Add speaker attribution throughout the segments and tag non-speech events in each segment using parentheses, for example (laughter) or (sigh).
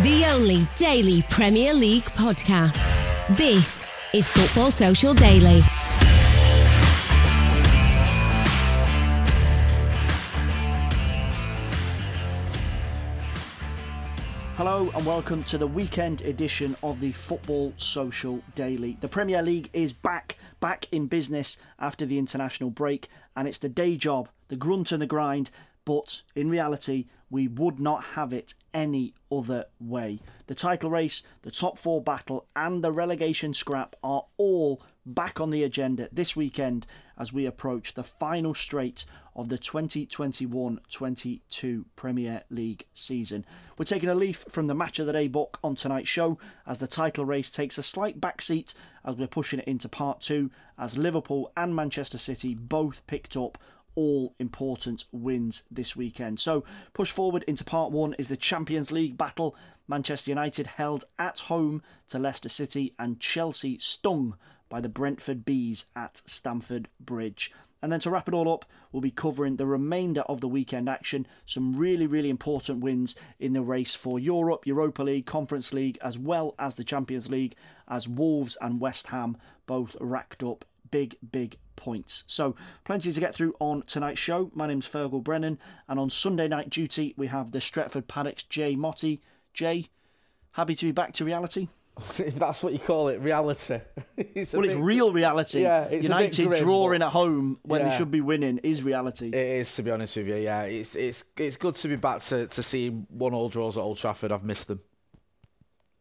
Speaker 1: The only daily Premier League podcast. This is Football Social Daily.
Speaker 2: Hello and welcome to the weekend edition of the Football Social Daily. The Premier League is back, back in business after the international break, and it's the day job, the grunt and the grind. But in reality, we would not have it any other way. The title race, the top four battle, and the relegation scrap are all back on the agenda this weekend as we approach the final straight of the 2021 22 Premier League season. We're taking a leaf from the Match of the Day book on tonight's show as the title race takes a slight backseat as we're pushing it into part two as Liverpool and Manchester City both picked up all important wins this weekend. So, push forward into part one is the Champions League battle. Manchester United held at home to Leicester City, and Chelsea stung by the Brentford Bees at Stamford Bridge. And then to wrap it all up, we'll be covering the remainder of the weekend action. Some really, really important wins in the race for Europe, Europa League, Conference League, as well as the Champions League, as Wolves and West Ham both racked up big, big points. So, plenty to get through on tonight's show. My name's Fergal Brennan, and on Sunday night duty, we have the Stretford Paddocks Jay Motty. Jay, happy to be back to reality? (laughs)
Speaker 3: if that's what you call it, reality. (laughs)
Speaker 2: it's well, bit, it's real reality.
Speaker 3: Yeah, it's
Speaker 2: United
Speaker 3: grim,
Speaker 2: drawing at home when
Speaker 3: yeah.
Speaker 2: they should be winning is reality.
Speaker 3: It is, to be honest with you. Yeah, it's it's it's good to be back to to see one all draws at Old Trafford. I've missed them.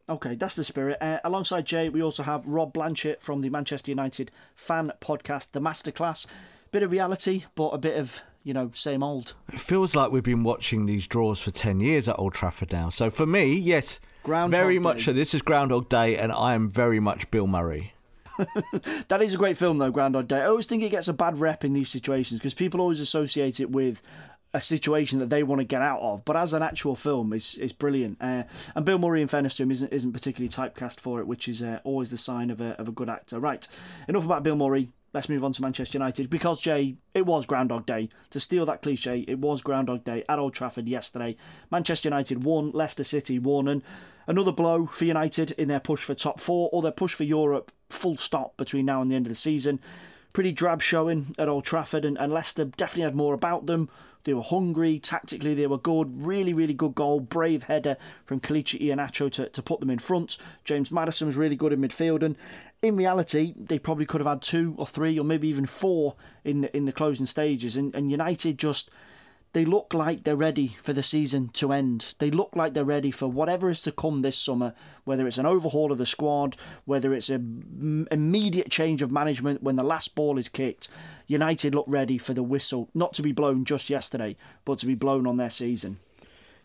Speaker 2: Okay, that's the spirit. Uh, alongside Jay, we also have Rob Blanchette from the Manchester United fan podcast, The Masterclass. Bit of reality, but a bit of you know, same old.
Speaker 4: It feels like we've been watching these draws for 10 years at Old Trafford now. So for me, yes,
Speaker 2: Groundhog
Speaker 4: very
Speaker 2: Day.
Speaker 4: much so. This is Groundhog Day, and I am very much Bill Murray. (laughs)
Speaker 2: that is a great film, though, Groundhog Day. I always think it gets a bad rep in these situations because people always associate it with a situation that they want to get out of. But as an actual film, it's, it's brilliant. Uh, and Bill Murray, in fairness to him, isn't, isn't particularly typecast for it, which is uh, always the sign of a, of a good actor. Right, enough about Bill Murray. Let's move on to Manchester United because Jay, it was Groundhog Day. To steal that cliche, it was Groundhog Day at Old Trafford yesterday. Manchester United won, Leicester City won, and another blow for United in their push for top four or their push for Europe. Full stop between now and the end of the season. Pretty drab showing at Old Trafford, and, and Leicester definitely had more about them. They were hungry, tactically they were good, really, really good goal, brave header from Kelechi Iheanacho to, to put them in front. James Maddison was really good in midfield, and in reality, they probably could have had two or three or maybe even four in the, in the closing stages. And, and United just they look like they're ready for the season to end. They look like they're ready for whatever is to come this summer, whether it's an overhaul of the squad, whether it's an immediate change of management when the last ball is kicked. United look ready for the whistle, not to be blown just yesterday, but to be blown on their season.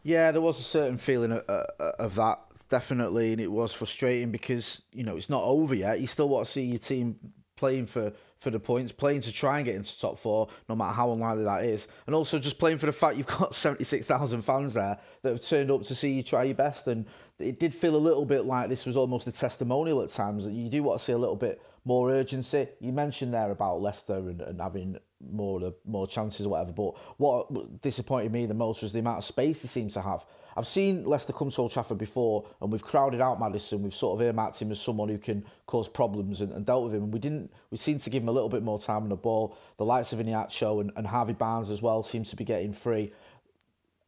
Speaker 3: Yeah, there was a certain feeling of, of that, definitely, and it was frustrating because you know it's not over yet. You still want to see your team playing for for the points, playing to try and get into top four, no matter how unlikely that is, and also just playing for the fact you've got (laughs) seventy six thousand fans there that have turned up to see you try your best. And it did feel a little bit like this was almost a testimonial at times. That you do want to see a little bit more urgency. You mentioned there about Leicester and, and having more more chances or whatever, but what disappointed me the most was the amount of space they seemed to have. I've seen Leicester come to Old Trafford before, and we've crowded out Maddison. We've sort of earmarked him as someone who can cause problems and, and dealt with him. And we didn't. We seemed to give him a little bit more time on the ball. The likes of Iheanacho and, and Harvey Barnes as well seems to be getting free.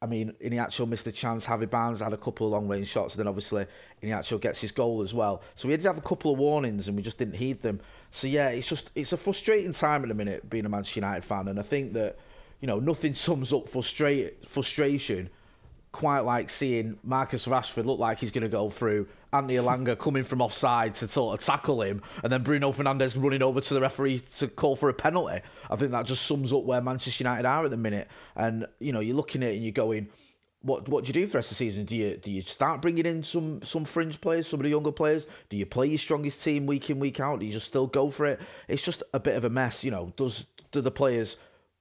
Speaker 3: I mean, Iheanacho missed a chance. Harvey Barnes had a couple of long range shots. And Then obviously Iheanacho gets his goal as well. So we did have a couple of warnings and we just didn't heed them. So yeah, it's just it's a frustrating time at the minute being a Manchester United fan, and I think that you know nothing sums up frustrate frustration quite like seeing Marcus Rashford look like he's going to go through, Anthony Elanga coming from offside to sort of tackle him, and then Bruno Fernandes running over to the referee to call for a penalty. I think that just sums up where Manchester United are at the minute. And you know, you're looking at it and you're going, what what do you do for the rest of the season? Do you do you start bringing in some some fringe players, some of the younger players? Do you play your strongest team week in week out? Do you just still go for it? It's just a bit of a mess. You know, does do the players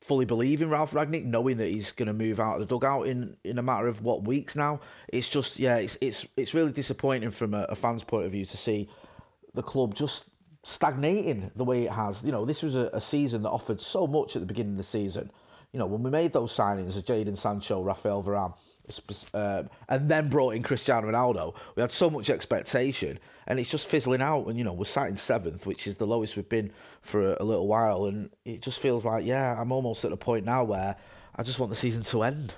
Speaker 3: fully believe in Ralf Rangnick, knowing that he's going to move out of the dugout in, in a matter of what weeks now. It's just yeah, it's it's it's really disappointing from a, a fan's point of view to see the club just stagnating the way it has. You know, this was a, a, season that offered so much at the beginning of the season. You know, when we made those signings of Jadon Sancho, Rafael Varane, uh, and then brought in Cristiano Ronaldo. We had so much expectation, and it's just fizzling out. And you know, we're sat in seventh, which is the lowest we've been for a, a little while, and it just feels like, yeah, I'm almost at the point now where I just want the season to end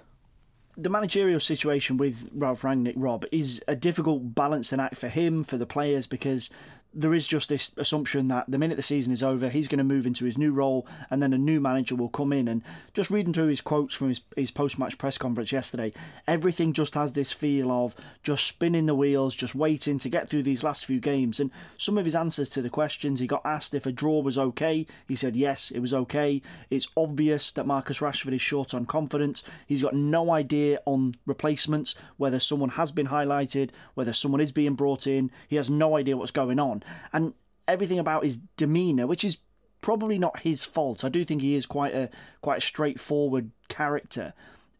Speaker 2: the managerial situation with Ralf Rangnick, Rob, is a difficult balancing act for him, for the players, because there is just this assumption that the minute the season is over, he's going to move into his new role and then a new manager will come in. And just reading through his quotes from his, his post match press conference yesterday, everything just has this feel of just spinning the wheels, just waiting to get through these last few games. And some of his answers to the questions, he got asked if a draw was okay. He said, yes, it was okay. It's obvious that Marcus Rashford is short on confidence. He's got no idea on replacements, whether someone has been highlighted, whether someone is being brought in. He has no idea what's going on. And everything about his demeanour, which is probably not his fault. I do think he is quite a quite a straightforward character.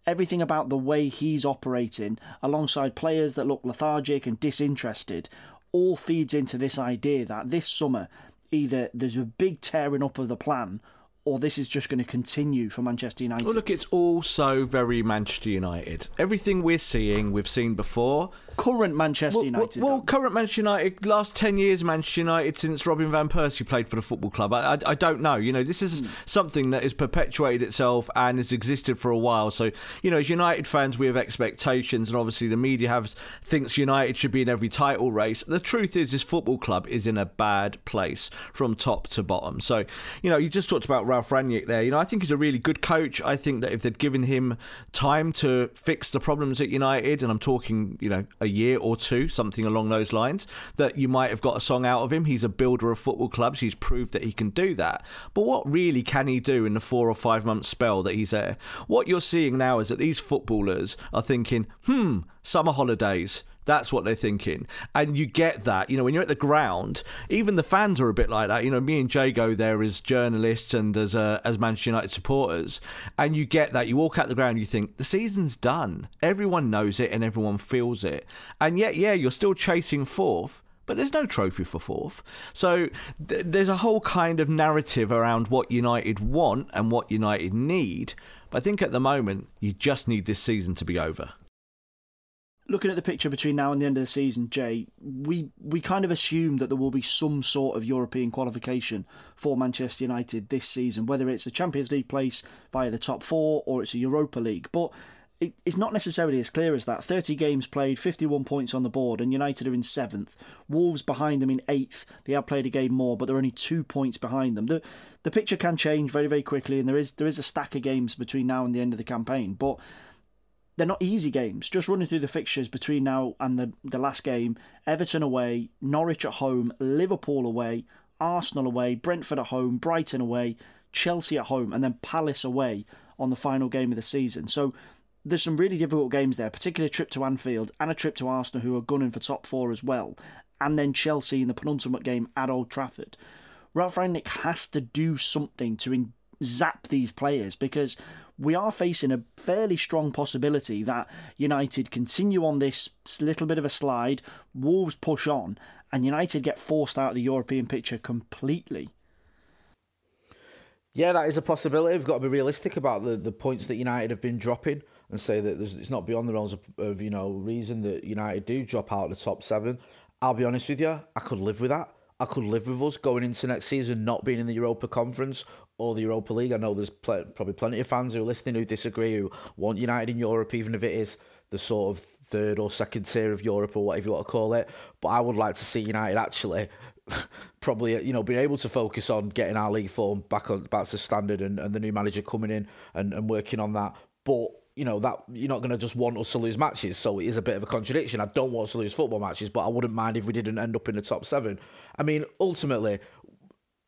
Speaker 2: Everything about the way he's operating, alongside players that look lethargic and disinterested, all feeds into this idea that this summer either there's a big tearing up of the plan or this is just going to continue for Manchester United.
Speaker 4: Well, look, it's also very Manchester United. Everything we're seeing, we've seen before
Speaker 2: current Manchester United.
Speaker 4: Well, well, current Manchester United, last 10 years, Manchester United since Robin Van Persie played for the football club. I, I, I don't know. You know, this is mm. something that has perpetuated itself and has existed for a while. So, you know, as United fans, we have expectations, and obviously the media have thinks United should be in every title race. The truth is, this football club is in a bad place from top to bottom. So, you know, you just talked about Ralf Rangnick there. You know, I think he's a really good coach. I think that if they'd given him time to fix the problems at United, and I'm talking, you know, a year or two, something along those lines, that you might have got a song out of him. He's a builder of football clubs. He's proved that he can do that. But what really can he do in the four or five month spell that he's there? What you're seeing now is that these footballers are thinking, hmm, summer holidays. That's what they're thinking. And you get that. You know, when you're at the ground, even the fans are a bit like that. You know, me and Jay go there as journalists and as uh, as Manchester United supporters, and you get that. You walk out the ground, you think the season's done. Everyone knows it and everyone feels it. And yet, yeah, you're still chasing fourth but there's no trophy for fourth. So th- there's a whole kind of narrative around what United want and what United need. But I think at the moment, you just need this season to be over
Speaker 2: looking at the picture between now and the end of the season, Jay, we we kind of assume that there will be some sort of European qualification for Manchester United this season, whether it's a Champions League place via the top four or it's a Europa League. But it, it's not necessarily as clear as that. 30 games played, 51 points on the board, and United are in seventh. Wolves behind them in eighth. They have played a game more, but they're only two points behind them. The the picture can change very, very quickly, and there is there is a stack of games between now and the end of the campaign. But they're not easy games. Just running through the fixtures between now and the, the last game Everton away, Norwich at home, Liverpool away, Arsenal away, Brentford at home, Brighton away, Chelsea at home, and then Palace away on the final game of the season. So there's some really difficult games there, particularly a trip to Anfield and a trip to Arsenal, who are gunning for top four as well, and then Chelsea in the penultimate game at Old Trafford. Ralf Rangnick has to do something to zap these players because we are facing a fairly strong possibility that United continue on this little bit of a slide, Wolves push on, and United get forced out of the European picture completely.
Speaker 3: Yeah, that is a possibility. We've got to be realistic about the, the points that United have been dropping and say that it's not beyond the realms of, of, you know reason that United do drop out of the top seven. I'll be honest with you, I could live with that. I could live with us going into next season not being in the Europa Conference or the Europa League. I know there's pl- probably plenty of fans who are listening who disagree, who want United in Europe, even if it is the sort of third or second tier of Europe or whatever you want to call it. But I would like to see United actually (laughs) probably you know being able to focus on getting our league form back on back to standard and, and the new manager coming in and, and working on that. But you know that you're not going to just want us to lose matches, so it is a bit of a contradiction. I don't want us to lose football matches, but I wouldn't mind if we didn't end up in the top seven. I mean, ultimately,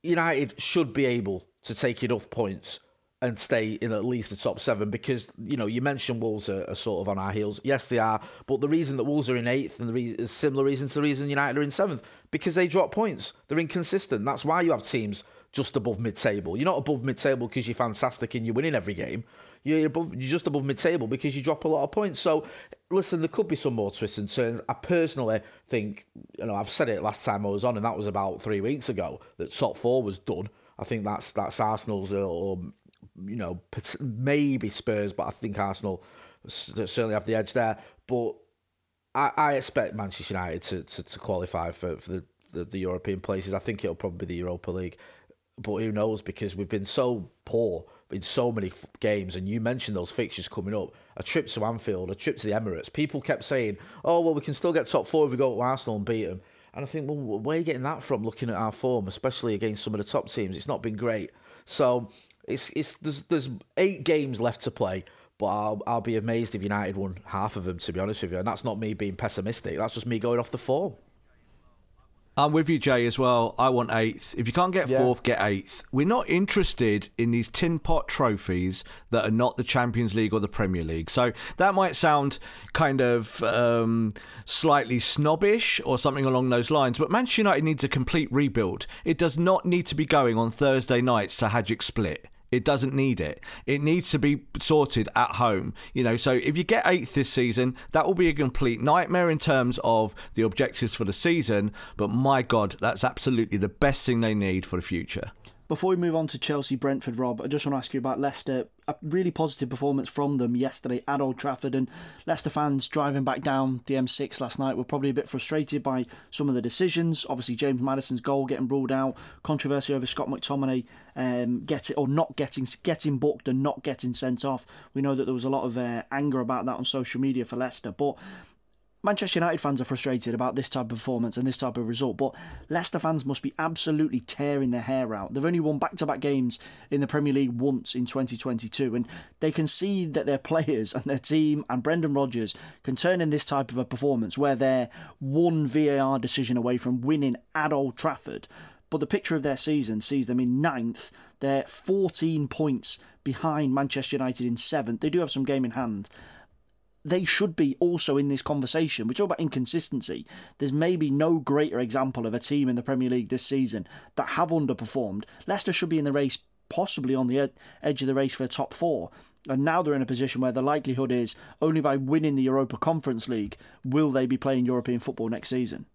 Speaker 3: United should be able to take enough points and stay in at least the top seven because you know you mentioned Wolves are, are, sort of on our heels. Yes, they are, but the reason that Wolves are in eighth and the re- similar reason to the reason United are in seventh because they drop points. They're inconsistent. That's why you have teams just above mid-table. You're not above mid-table because you're fantastic and you're winning every game. You're above, you're just above mid-table because you drop a lot of points. So, listen, there could be some more twists and turns. I personally think, you know, I've said it last time I was on, and that was about three weeks ago that top four was done. I think that's that's Arsenal's, or, or you know, maybe Spurs, but I think Arsenal certainly have the edge there. But I, I expect Manchester United to, to, to qualify for, for the, the, the European places. I think it'll probably be the Europa League. But who knows? Because we've been so poor in so many f- games, and you mentioned those fixtures coming up. A trip to Anfield, a trip to the Emirates. People kept saying, "Oh well, we can still get top four if we go to Arsenal and beat them." And I think, well, where are you getting that from? Looking at our form, especially against some of the top teams, it's not been great. So it's it's there's there's eight games left to play. But I'll, I'll be amazed if United won half of them, to be honest with you. And that's not me being pessimistic. That's just me going off the form.
Speaker 4: I'm with you, Jay, as well. I want eighth. If you can't get
Speaker 3: Yeah.
Speaker 4: fourth, get eighth. We're not interested in these tin pot trophies that are not the Champions League or the Premier League. So that might sound kind of um, slightly snobbish or something along those lines, but Manchester United needs a complete rebuild. It does not need to be going on Thursday nights to Hajduk Split. It doesn't need it. It needs to be sorted at home. You know, so if you get eighth this season, that will be a complete nightmare in terms of the objectives for the season. But my God, that's absolutely the best thing they need for the future.
Speaker 2: Before we move on to Chelsea Brentford, Rob, I just want to ask you about Leicester. A really positive performance from them yesterday at Old Trafford, and Leicester fans driving back down the M6 last night were probably a bit frustrated by some of the decisions. Obviously, James Maddison's goal getting ruled out, controversy over Scott McTominay um, getting or not getting getting booked and not getting sent off. We know that there was a lot of uh, anger about that on social media for Leicester, but Manchester United fans are frustrated about this type of performance and this type of result, but Leicester fans must be absolutely tearing their hair out. They've only won back to back games in the Premier League once in 2022, and they can see that their (laughs) players and their team and Brendan Rodgers can turn in this type of a performance where they're one VAR decision away from winning at Old Trafford. But the picture of their season sees them in ninth. They're 14 points behind Manchester United in seventh. They do have some game in hand they should be also in this conversation. We talk about inconsistency. There's maybe no greater example of a team in the Premier League this season that have underperformed. Leicester should be in the race, possibly on the ed- edge of the race for top four. And now they're in a position where the likelihood is only by winning the Europa Conference League will they be playing European football next season.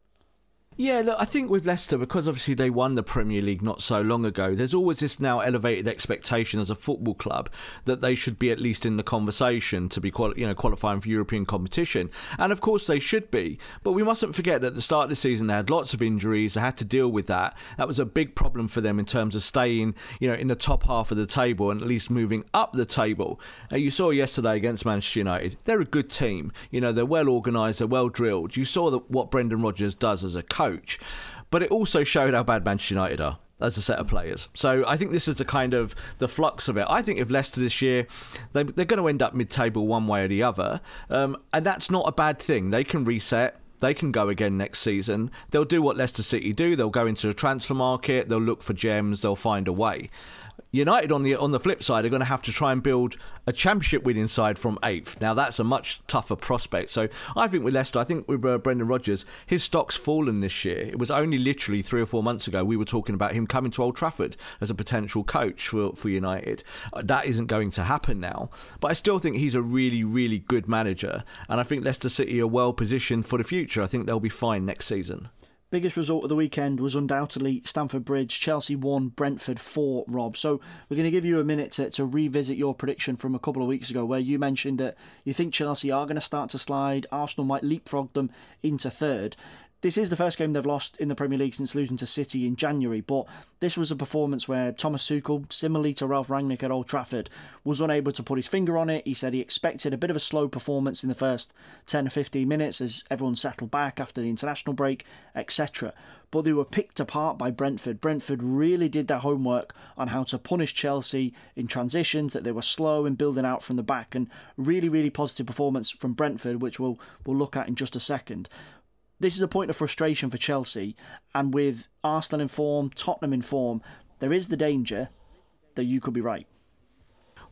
Speaker 4: Yeah, look, I think with Leicester, because obviously they won the Premier League not so long ago, there's always this now elevated expectation as a football club that they should be at least in the conversation to be, quali- you know, qualifying for European competition. And of course they should be. But we mustn't forget that at the start of the season they had lots of injuries. They had to deal with that. That was a big problem for them in terms of staying, you know, in the top half of the table and at least moving up the table. You saw yesterday against Manchester United, they're a good team. You know, they're well organised, they're well drilled. You saw that what Brendan Rodgers does as a coach coach. But it also showed how bad Manchester United are as a set of players. So I think this is the kind of the flux of it. I think if Leicester this year, they, they're going to end up mid-table one way or the other, um, and that's not a bad thing. They can reset. They can go again next season. They'll do what Leicester City do. They'll go into the transfer market. They'll look for gems. They'll find a way. United on the on the flip side are going to have to try and build a championship winning side from eighth. Now that's a much tougher prospect. So I think with Leicester, I think with uh, Brendan Rodgers, his stock's fallen this year. It was only literally three or four months ago we were talking about him coming to Old Trafford as a potential coach for for United. Uh, that isn't going to happen now. But I still think he's a really really good manager, and I think Leicester City are well positioned for the future. I think they'll be fine next season.
Speaker 2: Biggest result of the weekend was undoubtedly Stamford Bridge. Chelsea won, Brentford 4, Rob. So we're going to give you a minute to, to revisit your prediction from a couple of weeks ago where you mentioned that you think Chelsea are going to start to slide. Arsenal might leapfrog them into third. This is the first game they've lost in the Premier League since losing to City in January, but this was a performance where Thomas Tuchel, similarly to Ralf Rangnick at Old Trafford, was unable to put his finger on it. He said he expected a bit of a slow performance in the first 10 or 15 minutes as everyone settled back after the international break, etc. But they were picked apart by Brentford. Brentford really did their homework on how to punish Chelsea in transitions, that they were slow in building out from the back, and really, really positive performance from Brentford, which we'll, we'll look at in just a second this is a point of frustration for Chelsea, and with Arsenal in form, Tottenham in form, there is the danger that you could be right.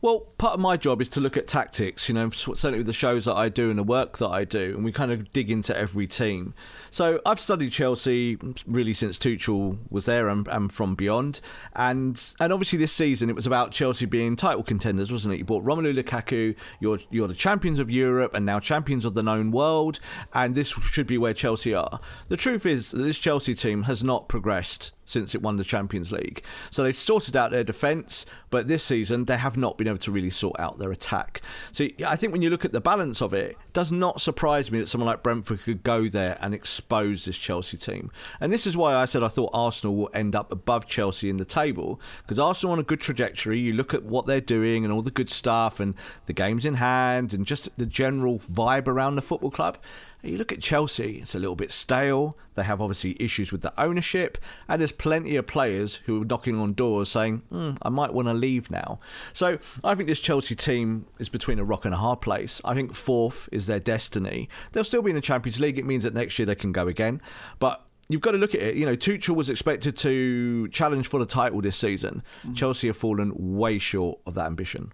Speaker 4: Well, part of my job is to look at tactics, you know, certainly with the shows that I do and the work that I do, and we kind of dig into every team. So I've studied Chelsea really since Tuchel was there and, and from beyond. And and obviously this season it was about Chelsea being title contenders, wasn't it? You bought Romelu Lukaku, you're, you're the champions of Europe and now champions of the known world, and this should be where Chelsea are. The truth is that this Chelsea team has not progressed since it won the Champions League. So they've sorted out their defence, but this season they have not been able to really sort out their attack. So I think when you look at the balance of it, it does not surprise me that someone like Brentford could go there and expose this Chelsea team. And this is why I said I thought Arsenal will end up above Chelsea in the table because Arsenal on a good trajectory. You look at what they're doing and all the good stuff and the games in hand and just the general vibe around the football club. You look at Chelsea, it's a little bit stale. They have obviously issues with the ownership, and there's plenty of players who are knocking on doors saying, mm, I might want to leave now. So I think this Chelsea team is between a rock and a hard place. I think fourth is their destiny. They'll still be in the Champions League. It means that next year they can go again. But you've got to look at it. You know, Tuchel was expected to challenge for the title this season. Mm-hmm. Chelsea have fallen way short of that ambition.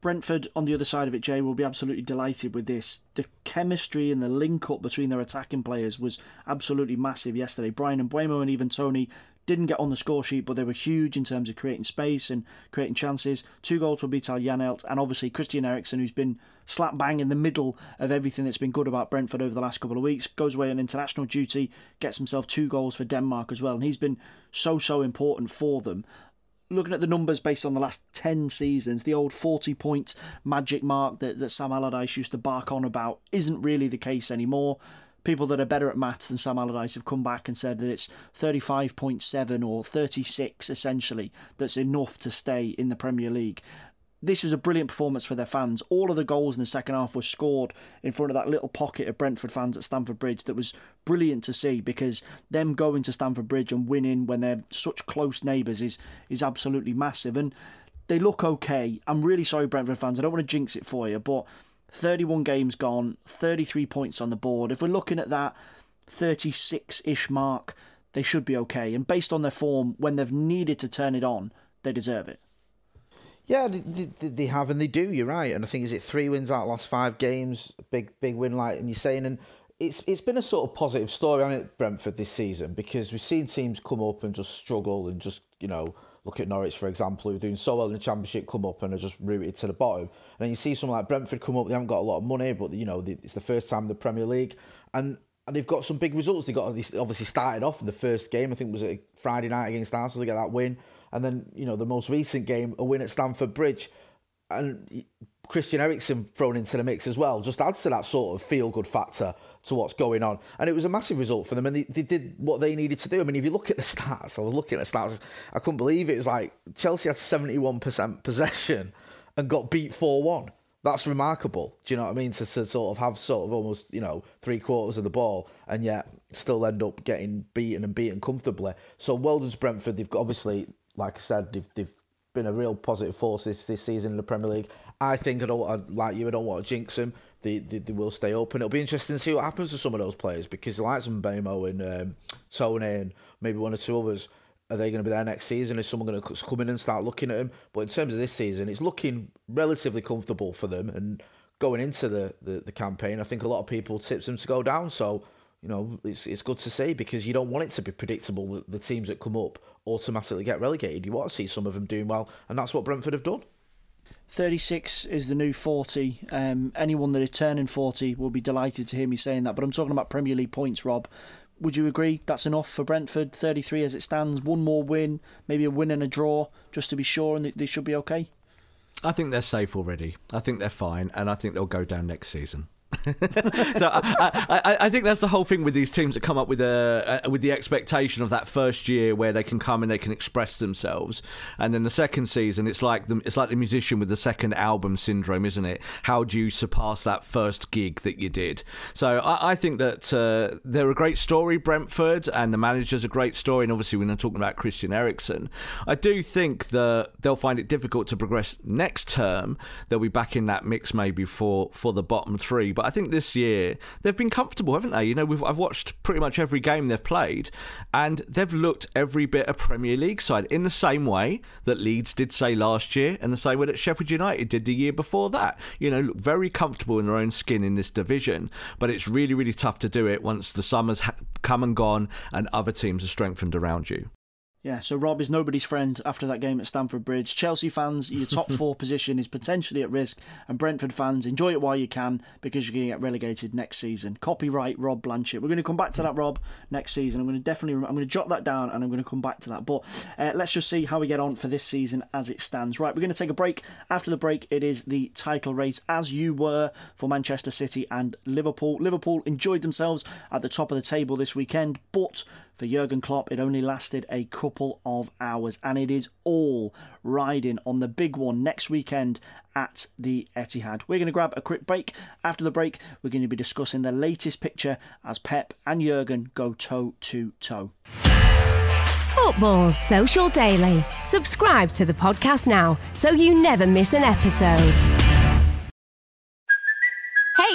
Speaker 2: Brentford, on the other side of it, Jay will be absolutely delighted with this. The chemistry and the link up between their attacking players was absolutely massive yesterday. Bryan Mbeumo and Ivan Toney didn't get on the score sheet, but they were huge in terms of creating space and creating chances. Two goals for Vitaly Janelt and obviously Christian Eriksen, who's been slap bang in the middle of everything that's been good about Brentford over the last couple of weeks. Goes away on international duty, gets himself two goals for Denmark as well, and he's been so so important for them looking at the numbers based on the last 10 seasons, the old 40 point magic mark that, that Sam Allardyce used to bark on about isn't really the case anymore. People that are better at maths than Sam Allardyce have come back and said that it's 35.7 or 36 essentially that's enough to stay in the Premier League this was a brilliant performance for their fans. All of the goals in the second half were scored in front of that little pocket of Brentford fans at Stamford Bridge that was brilliant to see because them going to Stamford Bridge and winning when they're such close neighbours is is absolutely massive. And they look okay. I'm really sorry, Brentford fans. I don't want to jinx it for you, but 31 games gone, 33 points on the board. If we're looking at that 36 ish mark, they should be okay. And based on their form, when they've needed to turn it on, they deserve it.
Speaker 3: Yeah, they, they, they, have and they do. You're right, and I think is it three wins out last five games, big big win like, and you're saying, and it's it's been a sort of positive story on it Brentford this season because we've seen teams come up and just struggle and just you know look at Norwich for example who are doing so well in the Championship come up and are just rooted to the bottom, and then you see someone like Brentford come up, they haven't got a lot of money, but you know it's the first time in the Premier League, and and they've got some big results. They got obviously started off in the first game. I think it was a Friday night against Arsenal. They get that win and then you know the most recent game, a win at Stamford Bridge, and Christian Eriksen thrown into the mix as well, just adds to that sort of feel good factor to what's going on. And it was a massive result for them, and they, they, did what they needed to do. I mean, if you look at the (laughs) stats, I was looking at stats, I couldn't believe it. It was like Chelsea had 71% possession and got beat 4 1. That's remarkable. Do you know what I mean? To, to sort of have sort of almost, you know, three quarters of the ball and yet still end up getting beaten and beaten comfortably. So well done to Brentford. They've got, obviously like I said, they've, they've been a real positive force this, this season in the Premier League. I think I don't like you, I don't want to jinx them. They, they, they will stay open. It'll be interesting to see what happens to some of those players because the likes of Mbeumo and um, Toney and maybe one or two others, are they going to be there next season? Is someone going to come in and start looking at them? But in terms of this season, it's looking relatively comfortable for them. And going into the, the, the campaign, I think a lot of people tips them to go down. So you know, it's it's good to see because you don't want it to be predictable that the teams that come up automatically get relegated. You want to see some of them doing well, and that's what Brentford have done.
Speaker 2: 36 is the new 40. Um, anyone that is turning 40 will be delighted to hear me saying that. But I'm talking about Premier League points, Rob. Would you agree that's enough for Brentford? 33 as it stands, one more win, maybe a win and a draw, just to be sure, and they should be okay?
Speaker 4: I think they're safe already. I think they're fine, and I think they'll go down next season. So I, I, I, think that's the whole thing with these teams that come up with a, a, with the expectation of that first year where they can come and they can express themselves, and then the second season it's like the it's like the musician with the second album syndrome, isn't it? How do you surpass that first gig that you did? So I, I think that uh, they're a great story, Brentford, and the manager's a great story, and obviously when I'm talking about Christian Eriksen, I do think that they'll find it difficult to progress next term. They'll be back in that mix maybe for for the bottom three but I think this year they've been comfortable, haven't they? You know, we've, I've watched pretty much every game they've played, and they've looked every bit a Premier League side in the same way that Leeds did say last year, and the same way that Sheffield United did the year before that. You know, look very comfortable in their own skin in this division, but it's really, really tough to do it once the summer's ha- come and gone and other teams are strengthened around you.
Speaker 2: Yeah, so Rob is nobody's friend after that game at Stamford Bridge. Chelsea fans, your top (laughs) four position is potentially at risk, and Brentford fans, enjoy it while you can because you're going to get relegated next season. Copyright Rob Blanchette. We're going to come back to that, Rob, next season. I'm going to definitely, I'm going to jot that down, and I'm going to come back to that. But uh, let's just see how we get on for this season as it stands. Right, we're going to take a break. After the break, it is the title race, as you were for Manchester City and Liverpool. Liverpool enjoyed themselves at the top of the table this weekend, but for Jurgen Klopp, it only lasted a couple of hours, and it is all riding on the big one next weekend at the Etihad. We're going to grab a quick break. After the break, we're going to be discussing the latest picture as Pep and Jurgen go toe to toe.
Speaker 1: Football Social Daily. Subscribe to the podcast now so you never miss an episode.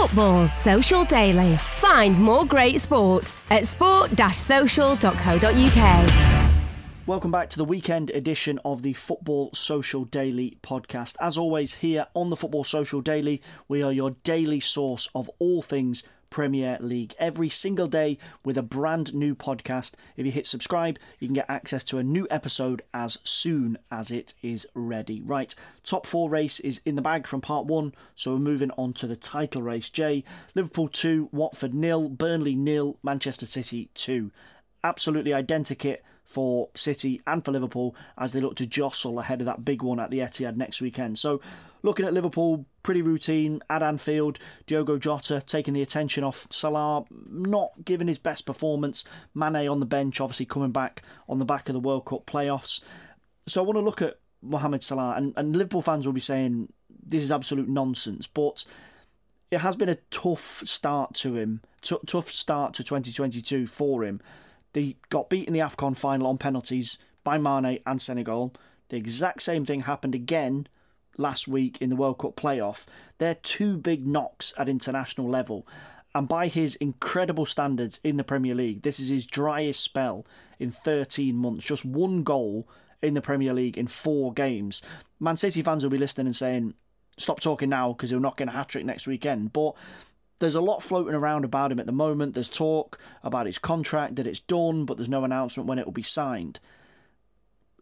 Speaker 1: Football Social Daily. Find more great sport at sport-social.co.uk.
Speaker 2: Welcome back to the weekend edition of the Football Social Daily podcast. As always, here on the Football Social Daily, we are your daily source of all things Premier League every single day with a brand new podcast. If you hit subscribe, you can get access to a new episode as soon as it is ready. Right, top four race is in the bag from part one, so we're moving on to the title race. Jay, Liverpool 2, Watford nil, Burnley nil, Manchester City 2. Absolutely identikit for City and for Liverpool as they look to jostle ahead of that big one at the Etihad next weekend. So, looking at Liverpool, pretty routine at Anfield. Diogo Jota taking the attention off Salah, not giving his best performance. Mane on the bench, obviously coming back on the back of the World Cup playoffs. So, I want to look at Mohamed Salah, and, and Liverpool fans will be saying this is absolute nonsense, but it has been a tough start to him, t- tough start to 2022 for him. They got beat in the AFCON final on penalties by Mane and Senegal. The exact same thing happened again last week in the World Cup playoff. They're two big knocks at international level. And by his incredible standards in the Premier League, this is his driest spell in 13 months. Just one goal in the Premier League in four games. Man City fans will be listening and saying, stop talking now because he'll not get a hat trick next weekend. But there's a lot floating around about him at the moment. There's talk about his contract, that it's done, but there's no announcement when it will be signed.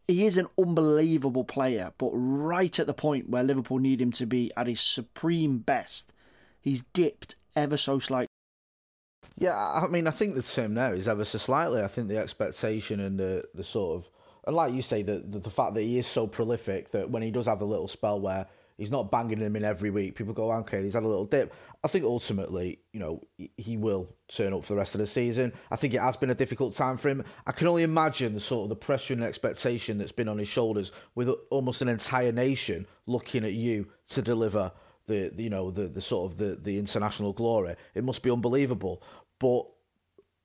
Speaker 2: He is an unbelievable player, but right at the point where Liverpool need him to be at his supreme best, he's dipped ever so slightly.
Speaker 3: Yeah, I mean, I think the term there is ever so slightly. I think the expectation and the, the sort of, and like you say, the, the, the fact that he is so prolific that when he does have a little spell where he's not banging them in every week, people go, okay, he's had a little dip. I think ultimately, you know, he will turn up for the rest of the season. I think it has been a difficult time for him. I can only imagine the sort of the pressure and expectation that's been on his shoulders with almost an entire nation looking at you to deliver the, the you know the the sort of the the international glory. It must be unbelievable, but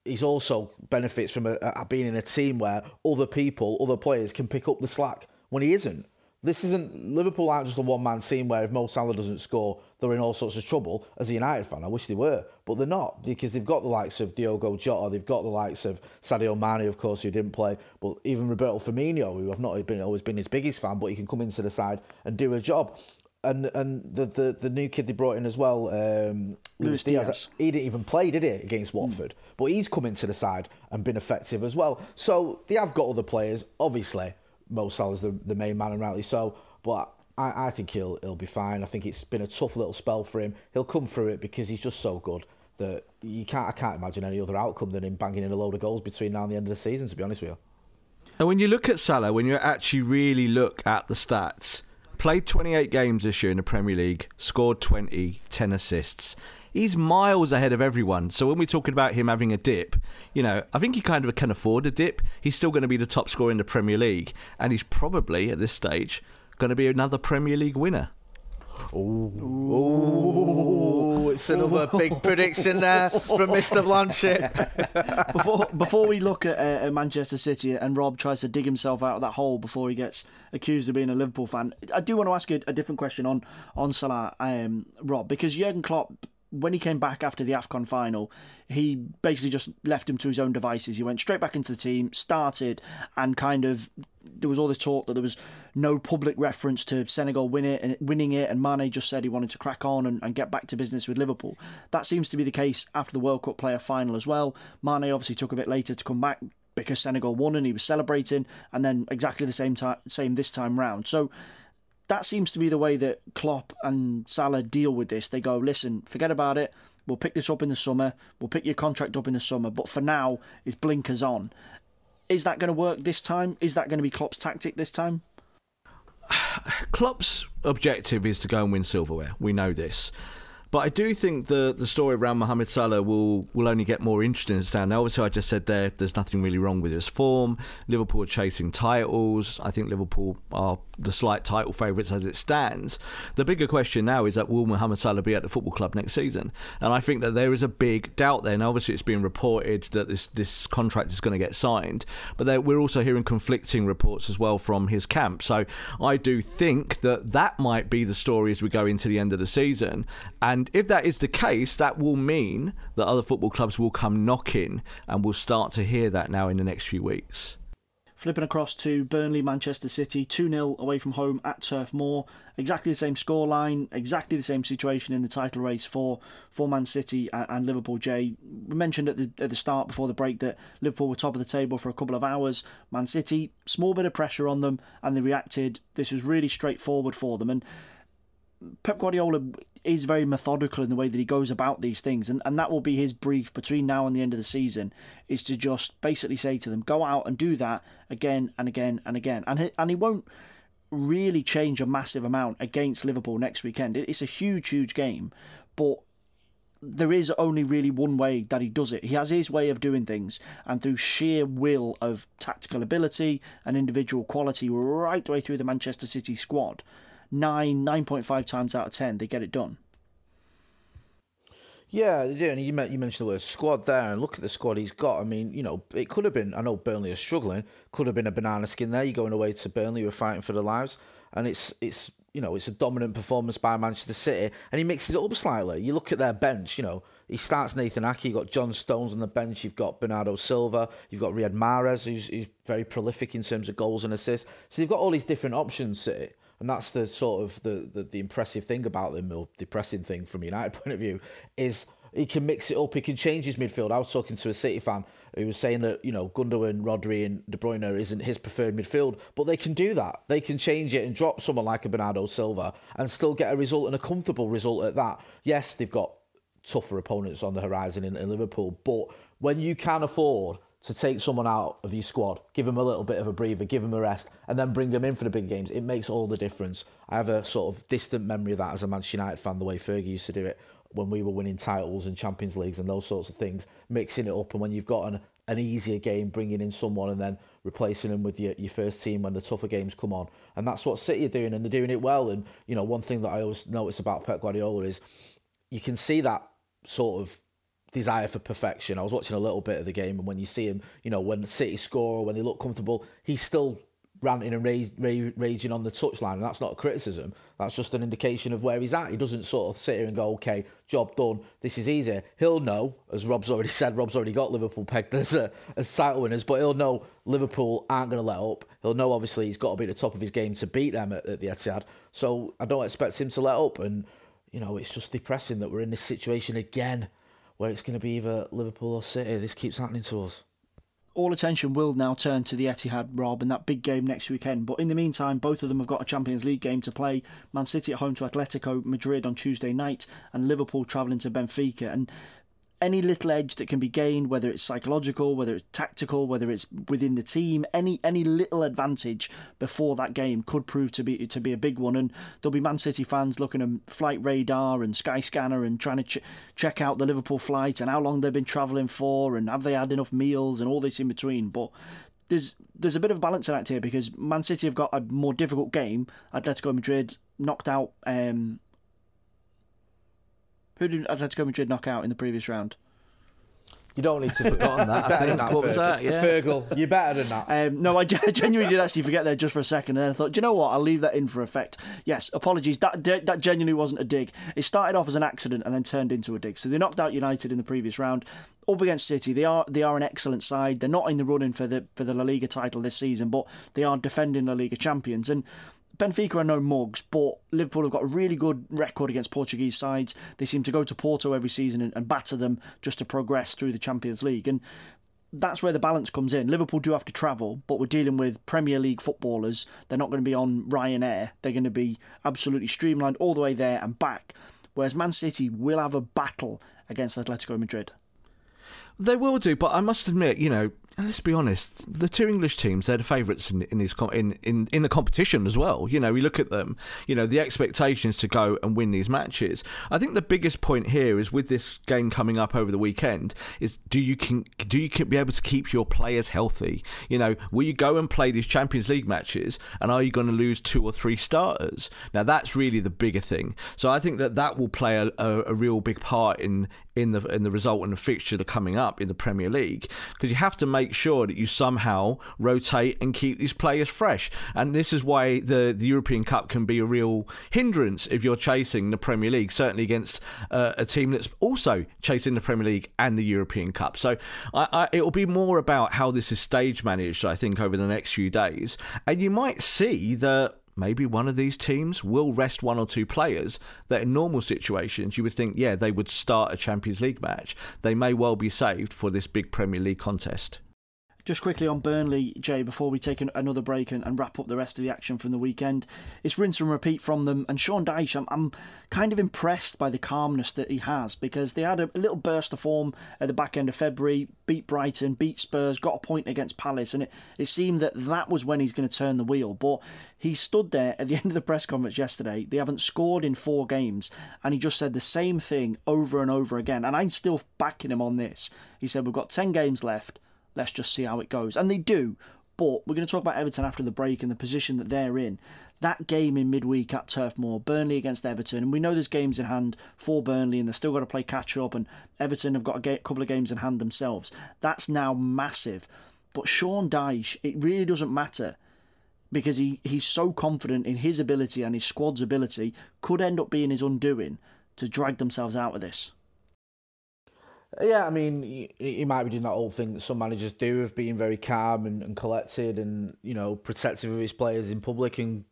Speaker 3: he's also benefits from a, a, being in a team where other people, other players can pick up the slack when he isn't. This isn't Liverpool aren't just a one man team where if Mo Salah doesn't score, they're in all sorts of trouble. As a United fan, I wish they were, but they're not because they've got the likes of Diogo Jota, they've got the likes of Sadio Mane, of course, who didn't play, but even Roberto Firmino, who I've not been always been his biggest fan, but he can come into the side and do a job. And and the the, the new kid they brought in as well, um, Luis Diaz, Diaz, he didn't even play, did he, against Watford? Mm. But he's come into the side and been effective as well. So they have got other players, obviously Mo Salah's the, the main man, and rightly so. But I, I think he'll he'll be fine. I think it's been a tough little spell for him. He'll come through it because he's just so good that you can't. I can't imagine any other outcome than him banging in a load of goals between now and the end of the season. To be honest with you.
Speaker 4: And when you look at Salah, when you actually really look at the stats, played 28 games this year in the Premier League, scored 20, 10 assists he's miles ahead of everyone. So when we're talking about him having a dip, you know, I think he kind of can afford a dip. He's still going to be the top scorer in the Premier League, and he's probably at this stage going to be another Premier League winner.
Speaker 3: Oh, it's another big (laughs) prediction there from Mr. Blanchette. (laughs)
Speaker 2: before before we look at uh, Manchester City and Rob tries to dig himself out of that hole before he gets accused of being a Liverpool fan, I do want to ask a, a different question on on Salah, um, Rob, because Jurgen Klopp when he came back after the AFCON final, he basically just left him to his own devices. He went straight back into the team, started, and kind of there was all this talk that there was no public reference to Senegal win it and winning it, and Mane just said he wanted to crack on and, and get back to business with Liverpool. That seems to be the case after the World Cup player final as well. Mane obviously took a bit later to come back because Senegal won and he was celebrating, and then exactly the same time, same this time round. So that seems to be the way that Klopp and Salah deal with this. They go, listen, forget about it. We'll pick this up in the summer. We'll pick your contract up in the summer. But for now, it's blinkers on. Is that going to work this time? Is that going to be Klopp's tactic this time? (sighs)
Speaker 4: Klopp's objective is to go and win silverware. We know this. But I do think the the story around Mohamed Salah will will only get more interesting as. Now, obviously, I just said there there's nothing really wrong with his form. Liverpool are chasing titles. I think Liverpool are the slight title favourites as it stands. The bigger question now is that will Mohamed Salah be at the football club next season? And I think that there is a big doubt there. Now, obviously, it's being reported that this this contract is going to get signed, but there, we're also hearing conflicting reports as well from his camp. So I do think that that might be the story as we go into the end of the season. And if that is the case, that will mean that other football clubs will come knocking and we'll start to hear that now in the next few weeks.
Speaker 2: Flipping across to Burnley, Manchester City, 2 0 away from home at Turf Moor. Exactly the same scoreline, exactly the same situation in the title race for, for Man City and, and Liverpool. Jay, we mentioned at the, at the start before the break that Liverpool were top of the table for a couple of hours. Man City, small bit of pressure on them, and they reacted. This was really straightforward for them. And Pep Guardiola is very methodical in the way that he goes about these things, and, and that will be his brief between now and the end of the season is to just basically say to them, go out and do that again and again and again, and he, and he won't really change a massive amount against Liverpool next weekend. It's a huge, huge game, but there is only really one way that he does it. He has his way of doing things, and through sheer will of tactical ability and individual quality, right the way through the Manchester City squad nine, 9.5 times out of 10, they get it done.
Speaker 3: Yeah, they do. And you, mentioned the word squad there, and look at the squad he's got. I mean, you know, it could have been, I know Burnley are struggling, could have been a banana skin there. You're going away to Burnley, you're fighting for their lives. And it's, it's you know, it's a dominant performance by Manchester City, and he mixes it up slightly. You look at their bench, you know, he starts Nathan Ake, you've got John Stones on the bench, you've got Bernardo Silva, you've got Riyad Mahrez, who's, who's very prolific in terms of goals and assists. So you've got all these different options, City and that's the sort of the, the, the impressive thing about him, or depressing thing from United (laughs) point of view, is he can mix it up. He can change his midfield. I was talking to a City fan who was saying that you know Gundogan, Rodri, and De Bruyne isn't his preferred midfield, but they can do that. They can change it and drop someone like a Bernardo Silva and still get a result and a comfortable result at that. Yes, they've got tougher opponents on the horizon in, in Liverpool, but when you can afford to take someone out of your squad, give them a little bit of a breather, give them a rest, and then bring them in for the big games. It makes all the difference. I have a sort of distant memory of that as a Manchester United fan, the way Fergie used to do it when we were winning titles and Champions Leagues and those sorts of things, mixing it up. And when you've got an, an easier game, bringing in someone and then replacing them with your, your first team when the tougher games come on. And that's what City are doing, and they're doing it well. And, you know, one thing that I always notice about Pep Guardiola is you can see that sort of desire for perfection. I was watching a little bit of the game, and when you see him, you know, when City score or when they look comfortable, he's still ranting and rage, rage, raging on the touchline, and that's not a criticism. That's just an indication of where he's at. He doesn't sort of sit here and go, "Okay, job done. This is easy." He'll know, as Rob's already (laughs) said, Rob's already got Liverpool pegged as a, as title winners, but he'll know Liverpool aren't going to let up. He'll know obviously he's got to be at the top of his game to beat them at, at the Etihad. So I don't expect him to let up, and you know it's just depressing that we're in this situation again where it's going to be either Liverpool or City. This keeps happening to us.
Speaker 2: All attention will now turn to the Etihad, Rob, and that big game next weekend. But in the meantime, both of them have got a Champions League game to play. Man City at home to Atletico Madrid on Tuesday night, and Liverpool travelling to Benfica. And any little edge that can be gained, whether it's psychological, whether it's tactical, whether it's within the team, any any little advantage before that game could prove to be to be a big one. And there'll be Man City fans looking at Flight Radar and Skyscanner and trying to ch- check out the Liverpool flight and how long they've been travelling for and have they had enough meals and all this in between. But there's there's a bit of balancing act here because Man City have got a more difficult game. Atletico Madrid knocked out um, Who did Atletico Madrid knock out in the previous round?
Speaker 3: You don't need to
Speaker 4: forgotten that. I (laughs) think. What was that? Yeah.
Speaker 3: Fergal, you're better than that.
Speaker 2: Um, no, I (laughs) genuinely did actually forget there just for a second, and then I thought, do you know what? I'll leave that in for effect. Yes, apologies. That that genuinely wasn't a dig. It started off as an accident and then turned into a dig. So they knocked out United in the previous round. Up against City, they are they are an excellent side. They're not in the running for the for the La Liga title this season, but they are defending La Liga champions. And Benfica are no mugs, but Liverpool have got a really good record against Portuguese sides. They seem to go to Porto every season and, and batter them just to progress through the Champions League. And that's where the balance comes in. Liverpool do have to travel, but we're dealing with Premier League footballers. They're not going to be on Ryanair. They're going to be absolutely streamlined all the way there and back. Whereas Man City will have a battle against Atletico Madrid.
Speaker 4: They will do, but I must admit, you know, and let's be honest, the two English teams, they're the favourites in, in, in, in, in the competition as well. You know, we look at them, you know, the expectations to go and win these matches. I think the biggest point here is with this game coming up over the weekend is do you can, do you be able to keep your players healthy? You know, will you go and play these Champions League matches and are you going to lose two or three starters? Now, that's really the bigger thing. So I think that that will play a, a, a real big part in, in, the, in the result and the fixture that coming up in the Premier League because you have to make make sure that you somehow rotate and keep these players fresh. And this is why the, the European Cup can be a real hindrance if you're chasing the Premier League, certainly against uh, a team that's also chasing the Premier League and the European Cup. So I, I, it'll be more about how this is stage managed, I think, over the next few days. And you might see that maybe one of these teams will rest one or two players that in normal situations you would think, yeah, they would start a Champions League match. They may well be saved for this big Premier League contest.
Speaker 2: Just quickly on Burnley, Jay, before we take an, another break and, and, wrap up the rest of the action from the weekend, it's rinse and repeat from them. And Sean Dyche, I'm, I'm kind of impressed by the calmness that he has because they had a, a, little burst of form at the back end of February, beat Brighton, beat Spurs, got a point against Palace, and it, it seemed that that was when he's going to turn the wheel. But he stood there at the (laughs) end of the press conference yesterday. They haven't scored in four games, and he just said the same thing over and over again. And I'm still backing him on this. He said, We've got 10 games left let's just see how it goes. And they do, but we're going to talk about Everton after the break and the position that they're in. That game in midweek at Turf Moor, Burnley against Everton, and we know there's games in hand for Burnley, and they've still got to play catch up, and Everton have got a couple of games in hand themselves. That's now massive. But Sean Dyche, it really doesn't matter because he, he's so confident in his ability and his squad's ability, could end up being his undoing to drag themselves out of this.
Speaker 3: Yeah, I mean, he, might be doing that old thing that some managers do of being very calm and, and collected and, you know, protective of his players in public and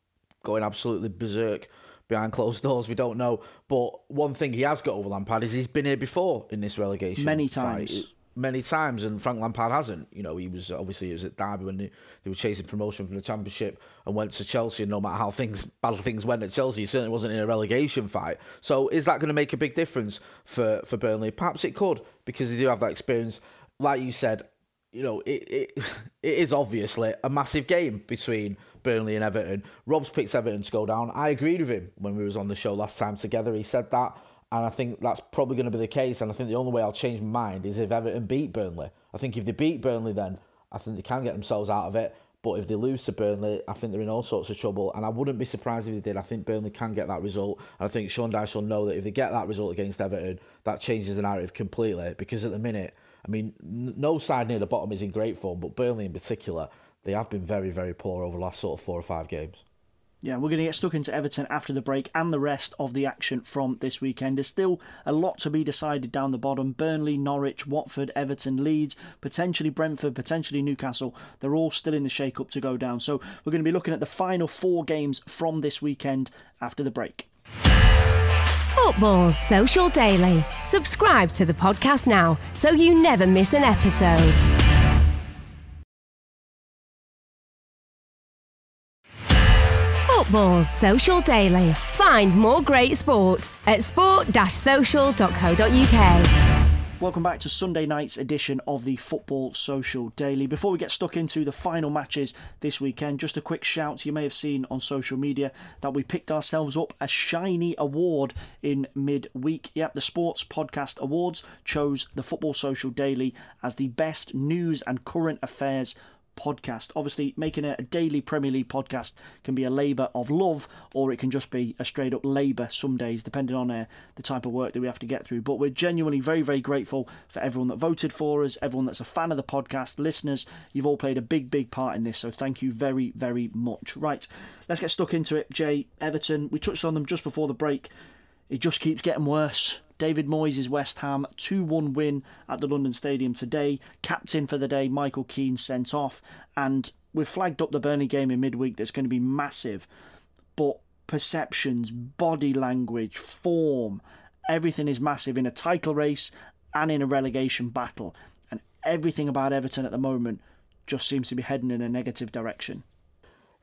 Speaker 3: going absolutely berserk behind closed doors. We don't know. But one thing he has got over Lampard is he's been here before in this relegation.
Speaker 2: Many times.
Speaker 3: Fight many times, and Frank Lampard hasn't. You know, he was obviously he was at Derby when they, they were chasing promotion from the Championship and went to Chelsea. And no matter how things bad things went at Chelsea, he certainly wasn't in a relegation fight. So, is that going to make a big difference for for Burnley? Perhaps it could because they do have that experience. Like you said, you know, it it, (laughs) it is obviously a massive game between. Burnley and Everton. Rob's picked Everton to go down. I agreed with him when we was on the show last time together. He said that and I think that's probably going to be the case. And I think the only way I'll change my mind is if Everton beat Burnley. I think if they beat Burnley, then I think they can get themselves out of it. But if they lose to Burnley, I think they're in all sorts of trouble. And I wouldn't be surprised if they did. I think Burnley can get that result. And I think Sean Dyche will know that if they get that result against Everton, that changes the narrative completely. Because at the minute, I mean, no side near the bottom is in great form, but Burnley in particular, they have been very, very poor over the last sort of four or five games.
Speaker 2: Yeah, we're going to get stuck into Everton after the break and the rest of the action from this weekend. There's still a lot to be decided down the bottom. Burnley, Norwich, Watford, Everton, Leeds, potentially Brentford, potentially Newcastle. They're all still in the shake up to go down. So we're going to be looking at the final four games from this weekend after the break.
Speaker 1: Football's Social Daily. Subscribe to the podcast now so you never miss an episode. Football's Social Daily. Find more great sport at sport-social.co.uk.
Speaker 2: Welcome back to Sunday night's edition of the Football Social Daily. Before we get stuck into the final matches this weekend, just a quick shout. You may have seen on social media that we picked ourselves up a shiny award in mid-week. Yep, the Sports Podcast Awards chose the Football Social Daily as the best news and current affairs podcast. Obviously, making a, daily Premier League podcast can be a labour of love, or it can just be a straight up labour some days, depending on uh, the type of work that we have to get through. But we're genuinely very, very grateful for everyone that voted for us, everyone that's a fan of the podcast, listeners. You've all played a big, big part in this, so thank you very, very much. Right, let's get stuck into it. Jay, Everton, we touched on them just before the break. It just keeps getting worse. David Moyes' West Ham 2 1 win at the London Stadium today. Captain for the day, Michael Keane sent off. And we've flagged up the Burnley game in midweek that's going to be massive. But perceptions, body language, form, everything is massive in a title race and in a relegation battle. And everything about Everton at the moment just seems to be heading in a negative direction.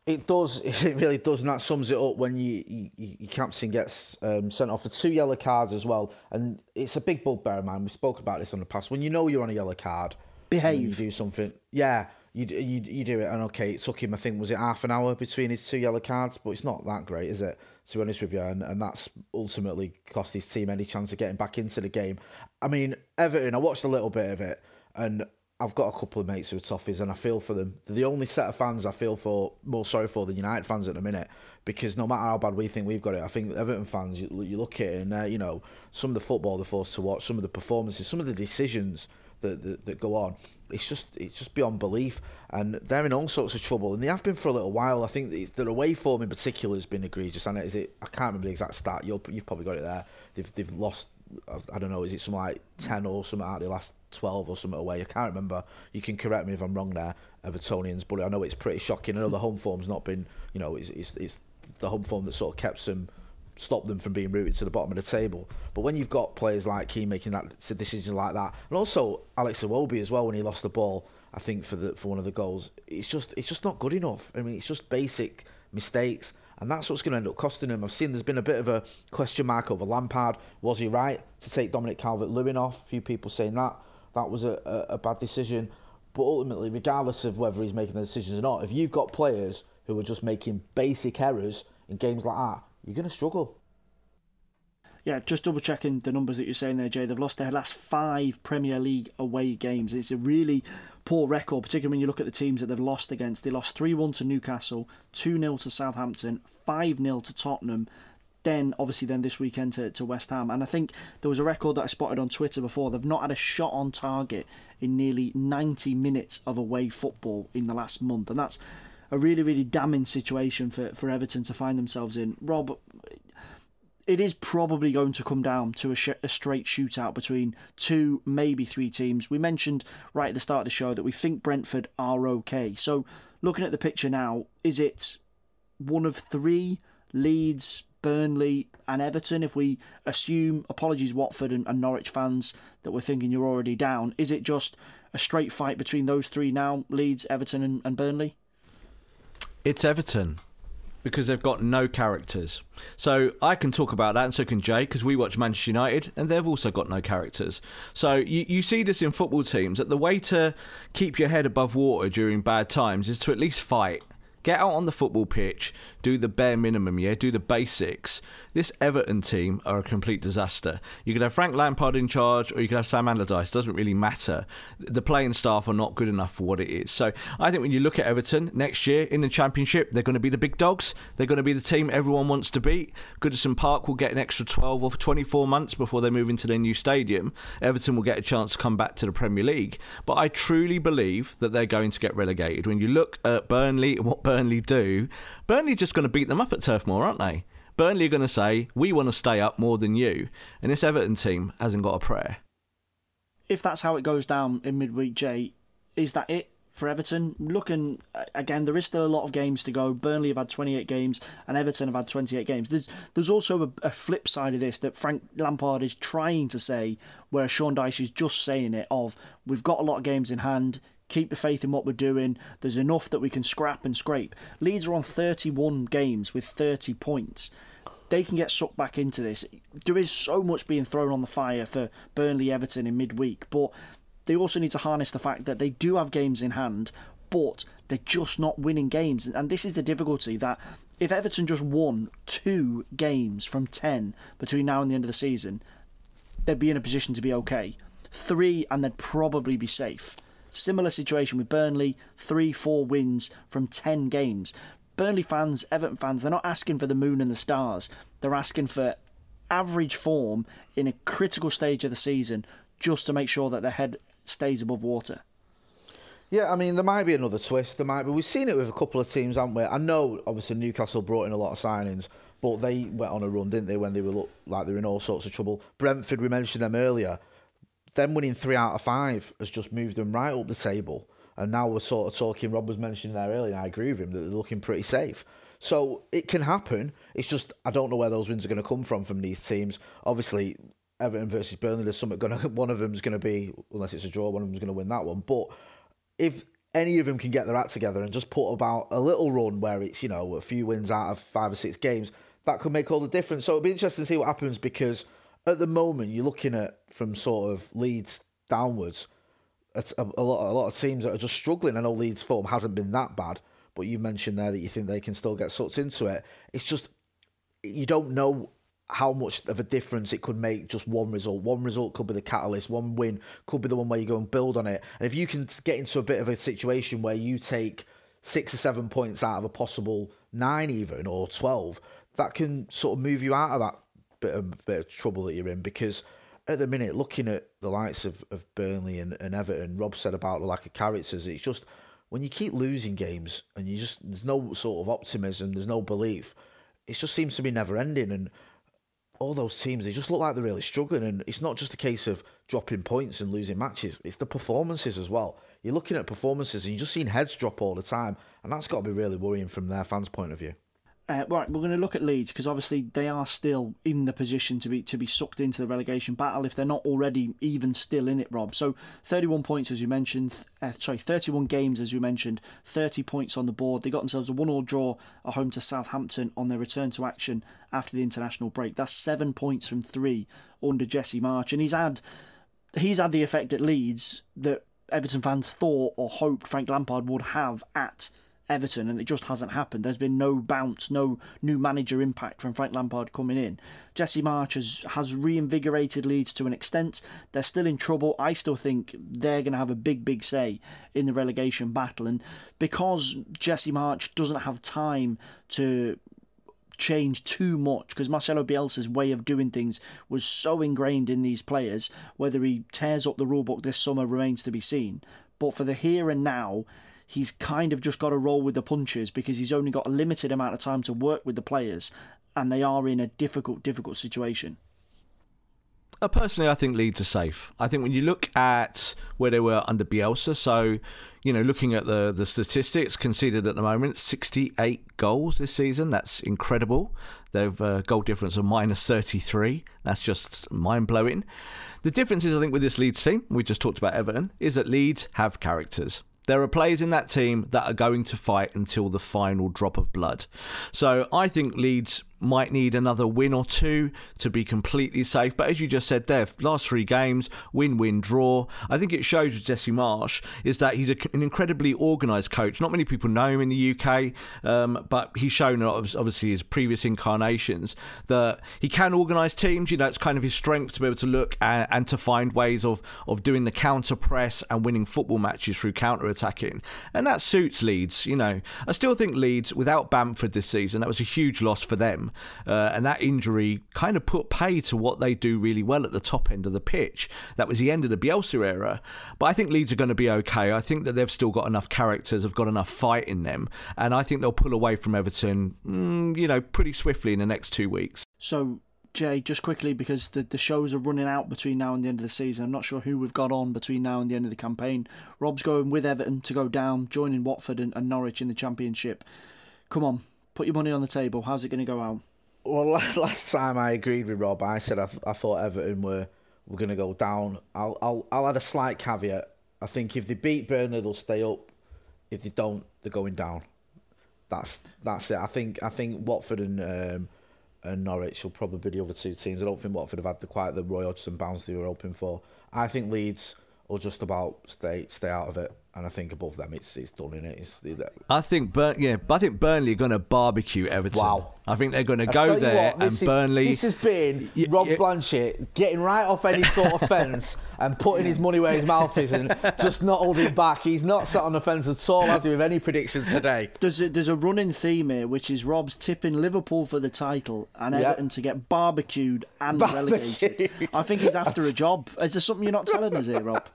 Speaker 3: It does. (laughs) It really does, and that sums it up when you, you, your captain gets um, sent off for two yellow cards as well. And it's a big bugbear, man. We've spoken about this in the past. When you know you're on a yellow card,
Speaker 2: behave.
Speaker 3: You do something. Yeah, you, you you do it. And okay, it took him. I think was it half an hour between his two yellow cards, but it's not that great, is it? To be honest with you, and, and that's ultimately cost his team any chance of getting back into the game. I mean, Everton. I watched a little bit of it, and I've got a couple of mates who are Toffees and I feel for them. They're the only set of fans I feel for more sorry for than United fans at the minute because no matter how bad we think we've got it, I think Everton fans, you, you look at it and, you know, some of the football they're forced to watch, some of the performances, some of the decisions that, that, that go on, it's just it's just beyond belief. And they're in all sorts of trouble and they have been for a little while. I think their away form in particular has been egregious. And is it, I can't remember the exact stat, you you've probably got it there. They've, they've lost I don't know, is it something like 10 or something out of the last 12 or something away? I can't remember. You can correct me if I'm wrong there, Evertonians, but I know it's pretty shocking. I know the home form's not been, you know, it's, it's, it's the home form that sort of kept them, stopped them from being rooted to the bottom of the table. But when you've got players like Keane making that decisions like that, and also Alex Iwobi as well when he lost the ball, I think for the for one of the goals, it's just it's just not good enough. I mean, it's just basic mistakes and that's what's going to end up costing him. I've seen there's been a bit of a question mark over Lampard. Was he right to take Dominic Calvert-Lewin off? A few people saying that that was a, a, a bad decision. But ultimately, regardless of whether he's making the decisions or not, if you've got players who are just making basic errors in games like that, you're going to struggle.
Speaker 2: Yeah, just double checking the numbers that you're saying there, Jay. They've lost their last five Premier League away games. It's a really poor record, particularly when you look at the teams that they've lost against. They lost 3 1 to Newcastle, 2 0 to Southampton, 5 0 to Tottenham. Then, obviously, then this weekend to, to West Ham. And I think there was a record that I spotted on Twitter before. They've not had a shot on target in nearly 90 minutes of away football in the last month. And that's a really, really damning situation for, for Everton to find themselves in. Rob, it is probably going to come down to a, sh- a, straight shootout between two, maybe three teams. We mentioned right at the start of the show that we think Brentford are okay. So, looking at the picture now, is it one of three Leeds, Burnley, and Everton? If we assume, apologies, Watford and, and Norwich fans, that we're thinking you're already down, is it just a straight fight between those three now Leeds, Everton, and, and Burnley?
Speaker 4: It's Everton because they've got no characters. So I can talk about that, and so can Jay, because we watch Manchester United, and they've also got no characters. So you, you see this in football teams that the way to keep your head above water during bad times is to at least fight. Get out on the football pitch, do the bare minimum, yeah, do the basics. This Everton team are a complete disaster. You could have Frank Lampard in charge, or you could have Sam Allardyce. Doesn't really matter. The playing staff are not good enough for what it is. So I think when you look at Everton next year in the Championship, they're going to be the big dogs. They're going to be the team everyone wants to beat. Goodison Park will get an extra 12 or 24 months before they move into their new stadium. Everton will get a chance to come back to the Premier League. But I truly believe that they're going to get relegated. When you look at Burnley and what Burnley do, Burnley just going to beat them up at Turf Moor, aren't they? Burnley are going to say, we want to stay up more than you. And this Everton team hasn't got a prayer.
Speaker 2: If that's how it goes down in midweek, Jay, is that it for Everton? Looking, again, there is still a lot of games to go. Burnley have had 28 games and Everton have had 28 games. There's, there's also a, a flip side of this that Frank Lampard is trying to say, where Sean Dyche is just saying it of, we've got a lot of games in hand keep the faith in what we're doing. There's enough that we can scrap and scrape. Leeds are on 31 games with 30 points. They can get sucked back into this. There is so much being thrown on the fire for Burnley Everton in midweek, but they also need to harness the fact that they do have games in hand, but they're just not winning games. And this is the difficulty that if Everton just won two games from 10 between now and the end of the season, they'd be in a position to be okay. Three, and they'd probably be safe Similar situation with Burnley, three, four wins from 10 games. Burnley fans, Everton fans, they're not asking for the moon and the stars. They're asking for average form in a critical stage of the season just to make sure that their head stays above water.
Speaker 3: Yeah, I mean, there might be another twist. There might be. We've seen it with a couple of teams, haven't we? I know, obviously, Newcastle brought in a lot of signings, but they went on a run, didn't they, when they were look like they were in all sorts of trouble. Brentford, we mentioned them earlier. Them winning three out of five has just moved them right up the table. And now we're sort of talking, Rob was mentioning there earlier, and I agree with him, that they're looking pretty safe. So it can happen. It's just, I don't know where those wins are going to come from from these teams. Obviously, Everton versus Burnley, there's something going (laughs) to, one of them's going to be, unless it's a draw, one of them's going to win that one. But if any of them can get their act together and just put about a little run where it's, you know, a few wins out of five or six games, that could make all the difference. So it'll be interesting to see what happens because at the moment you're looking at from sort of Leeds downwards, a, a lot a lot of teams that are just struggling. I know Leeds form hasn't been that bad, but you mentioned there that you think they can still get sucked into it. It's just you don't know how much of a difference it could make just one result. One result could be the catalyst. One win could be the one where you go and build on it. And if you can get into a bit of a situation where you take six or seven points out of a possible nine, even or twelve, that can sort of move you out of that bit of, bit of trouble that you're in. Because at the minute, looking at the likes of, of Burnley and, and Everton, Rob said about the lack of characters. It's just when you keep losing games and you just there's no sort of optimism, there's no belief. It just seems to be never ending and all those teams, they just look like they're really struggling. And it's not just a case of dropping points and losing matches, it's the performances as well. You're looking at performances and you're just seeing heads drop all the time. And that's got to be really worrying from their fans' point of view.
Speaker 2: Uh, right, we're going to look at Leeds because obviously they are still in the position to be to be sucked into the relegation battle if they're not already even still in it. Rob, so 31 points as you mentioned, uh, sorry, 31 games as you mentioned, 30 points on the board. They got themselves a one-all draw at home to Southampton on their return to action after the international break. That's seven points from three under Jesse Marsh, and he's had he's had the effect at Leeds that Everton fans thought or hoped Frank Lampard would have at Everton, and it just hasn't happened. There's been no bounce, no new manager impact from Frank Lampard coming in. Jesse Marsh has, has reinvigorated Leeds to an extent. They're still in trouble. I still think they're going to have a big, big say in the relegation battle. And because Jesse Marsh doesn't have time to change too much because Marcelo Bielsa's way of doing things was so ingrained in these players. Whether he tears up the rulebook this summer remains to be seen. But for the here and now, he's kind of just got to roll with the punches because he's only got a limited amount of time to work with the players and they are in a difficult, difficult situation.
Speaker 4: Uh, personally, I think Leeds are safe. I think when you look at where they were under Bielsa, so you know, looking at the the statistics conceded at the moment, 68 goals this season. That's incredible. They've uh, goal difference of minus 33. That's just mind blowing. The difference is, I think, with this Leeds team, we just talked about Everton, is that Leeds have characters. There are players in that team that are going to fight until the final drop of blood. So I think Leeds might need another win or two to be completely safe. But as you just said there, last three games, win, win, draw. I think it shows with Jesse Marsh is that he's a, an incredibly organised coach. Not many people know him in the UK, um, but he's shown obviously his previous incarnations that he can organise teams. You know, it's kind of his strength to be able to look and, and to find ways of of doing the counter press and winning football matches through counter attacking, and that suits Leeds. You know, I still think Leeds without Bamford this season that was a huge loss for them. Uh, and that injury kind of put pay to what they do really well at the top end of the pitch. That was the end of the Bielsa era. But I think Leeds are going to be okay. I think that they've still got enough characters, have got enough fight in them. And I think they'll pull away from Everton, mm, you know, pretty swiftly in the next two weeks.
Speaker 2: So Jay, just quickly because the, the shows are running out between now and the end of the season. I'm not sure who we've got on between now and the end of the campaign. Rob's going with Everton to go down, joining Watford and, and Norwich in the Championship. Come on, Put your money on the table. How's it going to go out?
Speaker 3: Well, (laughs) last time I agreed with Rob, I said I, I thought Everton were were going to go down. I'll I'll I'll add a slight caveat. I think if they beat Burnley, they'll stay up. If they don't, they're going down. That's that's it. I think I think Watford and um, and Norwich will probably be the other two teams. I don't think Watford have had the quite the Roy Hodgson bounce they were hoping for. I think Leeds will just about stay stay out of it. And I think above them, it's it's done in it. It's,
Speaker 4: I think Burn, yeah, I think Burnley are going to barbecue Everton.
Speaker 3: Wow.
Speaker 4: I think they're going to go there
Speaker 3: what,
Speaker 4: and
Speaker 3: is,
Speaker 4: Burnley.
Speaker 3: This has been Rob
Speaker 4: yeah.
Speaker 3: Blanchette getting right off any sort of fence and putting his money where his mouth is and just not holding back. He's not sat on the fence at all, has he, with any predictions today?
Speaker 2: There's a, there's a running theme here, which is Rob's tipping Liverpool for the title and Everton to get barbecued and (laughs)
Speaker 3: Barbecued.
Speaker 2: relegated. I think he's after a job. Is there something you're not telling us here, Rob?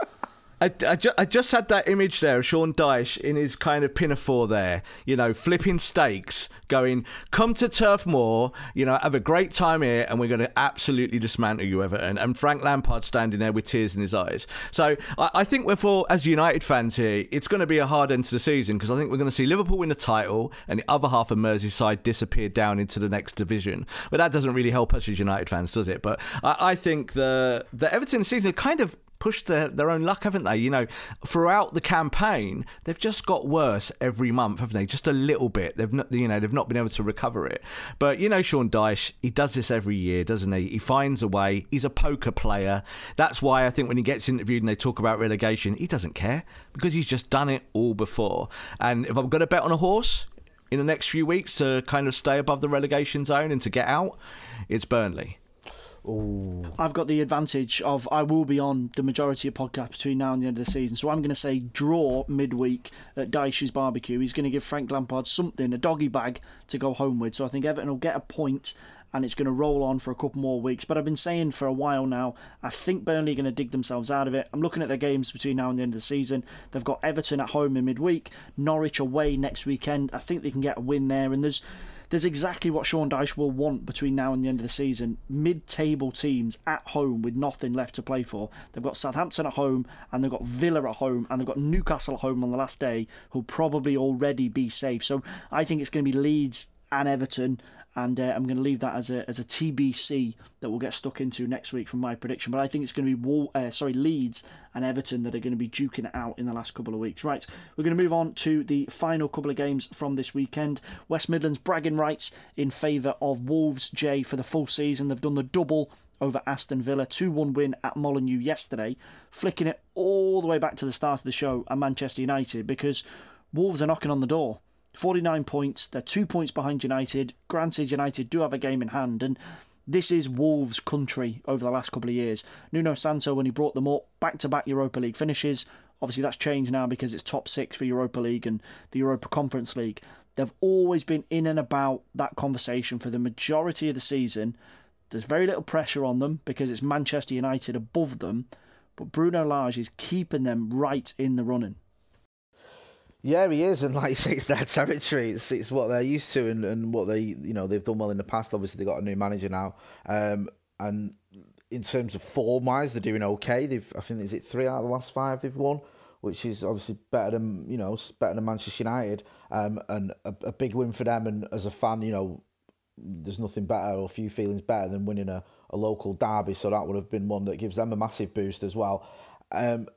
Speaker 4: I, I, ju- I just had that image there of Sean Dyche in his kind of pinafore there, you know, flipping steaks, going, come to Turf Moor, you know, have a great time here, and we're going to absolutely dismantle you, Everton. And Frank Lampard standing there with tears in his eyes. So I, I think we're for, as United fans here, it's going to be a hard end to the season because I think we're going to see Liverpool win the title and the other half of Merseyside disappear down into the next division. But that doesn't really help us as United fans, does it? But I, I think the, the Everton season kind of pushed their, their own luck, haven't they? You know, throughout the campaign, they've just got worse every month, haven't they? Just a little bit. They've not, you know, they've not been able to recover it. But you know, Sean Dyche, he does this every year, doesn't he? He finds a way. He's a poker player. That's why I think when he gets interviewed and they talk about relegation, he doesn't care because he's just done it all before. And if I'm going to bet on a horse in the next few weeks to kind of stay above the relegation zone and to get out, it's Burnley.
Speaker 2: I've got the advantage of I will be on the majority of podcasts between now and the end of the season, so I'm going to say draw midweek at Dyche's barbecue. He's going to give Frank Lampard something, a doggy bag to go home with. So I think Everton will get a point and it's going to roll on for a couple more weeks. But I've been saying for a while now, I think Burnley are going to dig themselves out of it. I'm looking at their games between now and the end of the season. They've got Everton at home in midweek, Norwich away next weekend. I think they can get a win there, and there's there's exactly what Sean Dyche will want between now and the end of the season. Mid-table teams at home with nothing left to play for. They've got Southampton at home, and they've got Villa at home, and they've got Newcastle at home on the last day, who'll probably already be safe. So I think it's going to be Leeds and Everton, and uh, I'm going to leave that as a as a TBC that we'll get stuck into next week from my prediction. But I think it's going to be uh, sorry Leeds and Everton that are going to be duking it out in the last couple of weeks. Right, we're going to move on to the final couple of games from this weekend. West Midlands bragging rights in favour of Wolves. Jay for the full season, they've done the double over Aston Villa. 2 1 win at Molineux yesterday, flicking it all the way back to the start of the show at Manchester United because Wolves are knocking on the door. 49 points, they're two points behind United. Granted, United do have a game in hand, and this is Wolves' country over the last couple of years. Nuno Santo, when he brought them up, back to back Europa League finishes. Obviously, that's changed now because it's top six for Europa League and the Europa Conference League. They've always been in and about that conversation for the majority of the season. There's very little pressure on them because it's Manchester United above them, but Bruno Lage is keeping them right in the running.
Speaker 3: Yeah, he is, and (laughs) like you say, it's their territory. It's, it's what they're used to, and, and what they you know they've done well in the past. Obviously, they have got a new manager now, um, and in terms of form wise, they're doing okay. They've I think is it three out of the last five they've won, which is obviously better than you know better than Manchester United, um, and a, a big win for them. And as a fan, you know, there's nothing better or few feelings better than winning a, a local derby. So that would have been one that gives them a massive boost as well. Um,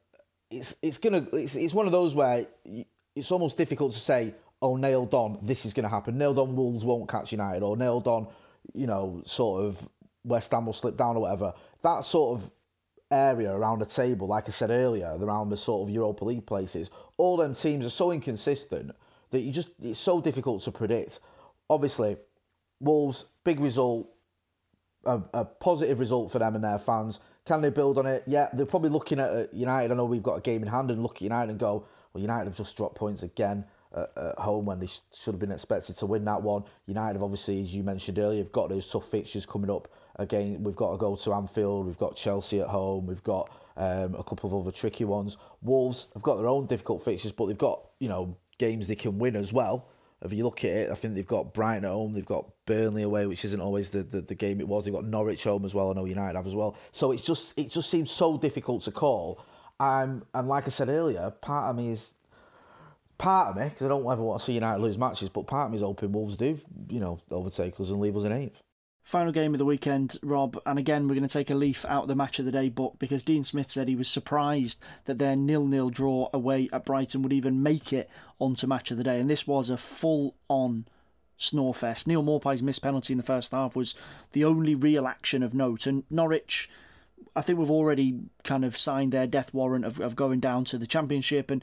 Speaker 3: it's it's gonna it's, it's one of those where. You, it's almost difficult to say, oh, nailed on, this is going to happen. Nailed on, Wolves won't catch United, or nailed on, you know, sort of West Ham will slip down or whatever. That sort of area around the table, like I said earlier, around the sort of Europa League places, all them teams are so inconsistent that you just it's so difficult to predict. Obviously, Wolves, big result, a, a positive result for them and their fans. Can they build on it? Yeah, they're probably looking at United. I know we've got a game in hand and look at United and go, well, United have just dropped points again at, at home when they sh- should have been expected to win that one. United have obviously, as you mentioned earlier, have got those tough fixtures coming up. Again, we've got to go to Anfield. We've got Chelsea at home. We've got um, a couple of other tricky ones. Wolves have got their own difficult fixtures, but they've got you know games they can win as well. If you look at it, I think they've got Brighton at home, they've got Burnley away, which isn't always the, the, the game it was. They've got Norwich home as well. I know United have as well. So it's just it just seems so difficult to call. Um, and like I said earlier, part of me is part of me because I don't ever want to see United lose matches, but part of me is hoping Wolves do, you know, overtake us and leave us in eighth.
Speaker 2: Final game of the weekend, Rob, and again we're going to take a leaf out of the match of the day book because Dean Smith said he was surprised that their nil-nil draw away at Brighton would even make it onto match of the day, and this was a full-on snorefest. Neal Maupay's missed penalty in the first half was the only real action of note, and Norwich. I think we've already kind of signed their death warrant of, of going down to the championship, and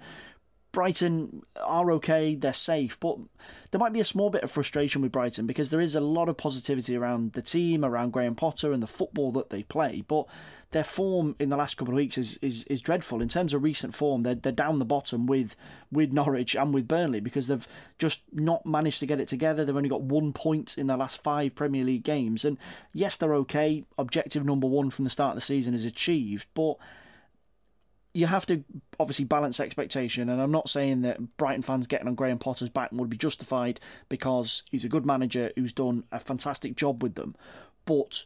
Speaker 2: Brighton are okay, they're safe, but there might be a small bit of frustration with Brighton because there is a lot of positivity around the team, around Graham Potter and the football that they play, but their form in the last couple of weeks is, is, is dreadful. In terms of recent form, they're, they're down the bottom with, with Norwich and with Burnley because they've just not managed to get it together. They've only got one point in their last five Premier League games. And yes, they're okay. Objective number one from the start of the season is achieved, but you have to obviously balance expectation, and I'm not saying that Brighton fans getting on Graham Potter's back would be justified because he's a good manager who's done a fantastic job with them, but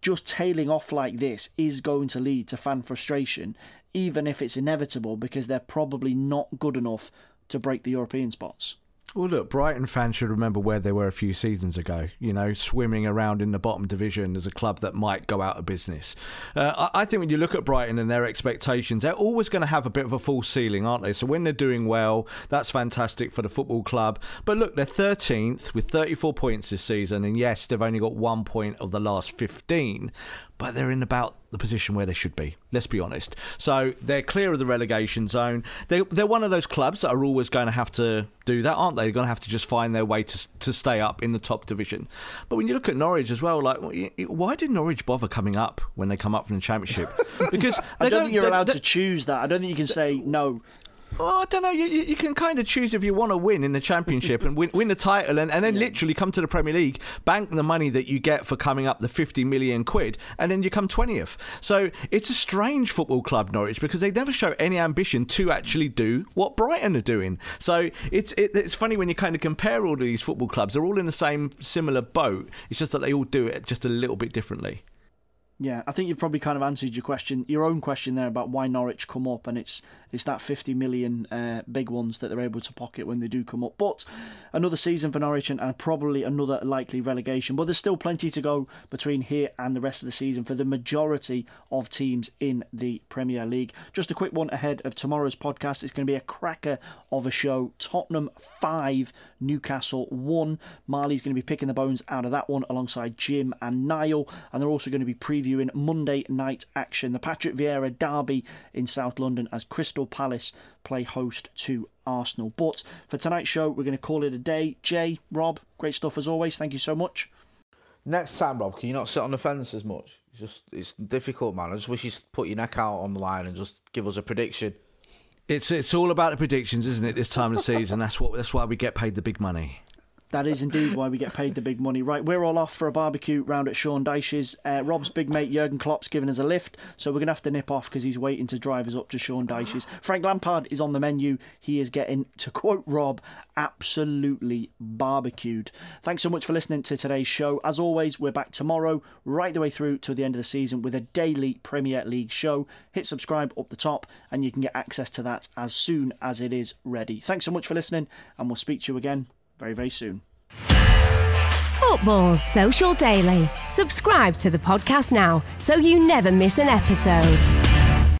Speaker 2: just tailing off like this is going to lead to fan frustration, even if it's inevitable because they're probably not good enough to break the European spots.
Speaker 4: Well, look, Brighton fans should remember where they were a few seasons ago. You know, swimming around in the bottom division as a club that might go out of business. Uh, I, I, think when you look at Brighton and their expectations, they're always going to have a bit of a full ceiling, aren't they? So when they're doing well, that's fantastic for the football club. But look, they're 13th with 34 points this season, and yes, they've only got one point of the last 15 but they're in about the position where they should be. Let's be honest. So they're clear of the relegation zone. They, they're one of those clubs that are always going to have to do that, aren't they? They're going to have to just find their way to to stay up in the top division. But when you look at Norwich as well, like why did Norwich bother coming up when they come up from the Championship? (laughs)
Speaker 2: Because I don't, don't think you're allowed to choose that. I don't think you can say no.
Speaker 4: Well, I don't know. You, you can kind of choose if you want to win in the championship and win, win the title, and, and then yeah. literally come to the Premier League, bank the money that you get for coming up the fifty million quid, and then you come twentieth. So it's a strange football club, Norwich, because they never show any ambition to actually do what Brighton are doing. So it's it, it's funny when you kind of compare all of these football clubs. They're all in the same similar boat. It's just that they all do it just a little bit differently.
Speaker 2: Yeah, I think you've probably kind of answered your question, your own question there about why Norwich come up, and it's it's that 50 million uh, big ones that they're able to pocket when they do come up. But another season for Norwich and, and probably another likely relegation. But there's still plenty to go between here and the rest of the season for the majority of teams in the Premier League. Just a quick one ahead of tomorrow's podcast. It's going to be a cracker of a show. Tottenham 5, Newcastle 1. Marley's going to be picking the bones out of that one alongside Jim and Niall. And they're also going to be previewing Monday night action, the Patrick Vieira derby in South London as Crystal Palace play host to Arsenal. But for tonight's show, we're going to call it a day. Jay, Rob, great stuff as always. Thank you so much.
Speaker 3: Next time, Rob, can you not sit on the fence as much? It's just it's difficult, man. I just wish you put your neck out on the line and just give us a prediction.
Speaker 4: It's it's all about the predictions, isn't it? This time of season, that's what that's why we get paid the big money.
Speaker 2: That is indeed why we get paid the big money. Right, we're all off for a barbecue round at Sean Dyche's. Uh, Rob's big mate Jurgen Klopp's giving us a lift, so we're going to have to nip off because he's waiting to drive us up to Sean Dyche's. Frank Lampard is on the menu. He is getting, to quote Rob, absolutely barbecued. Thanks so much for listening to today's show. As always, we're back tomorrow, right the way through to the end of the season with a daily Premier League show. Hit subscribe up the top, and you can get access to that as soon as it is ready. Thanks so much for listening, and we'll speak to you again very, very soon.
Speaker 1: Football Social Daily. Subscribe to the podcast now so you never miss an episode.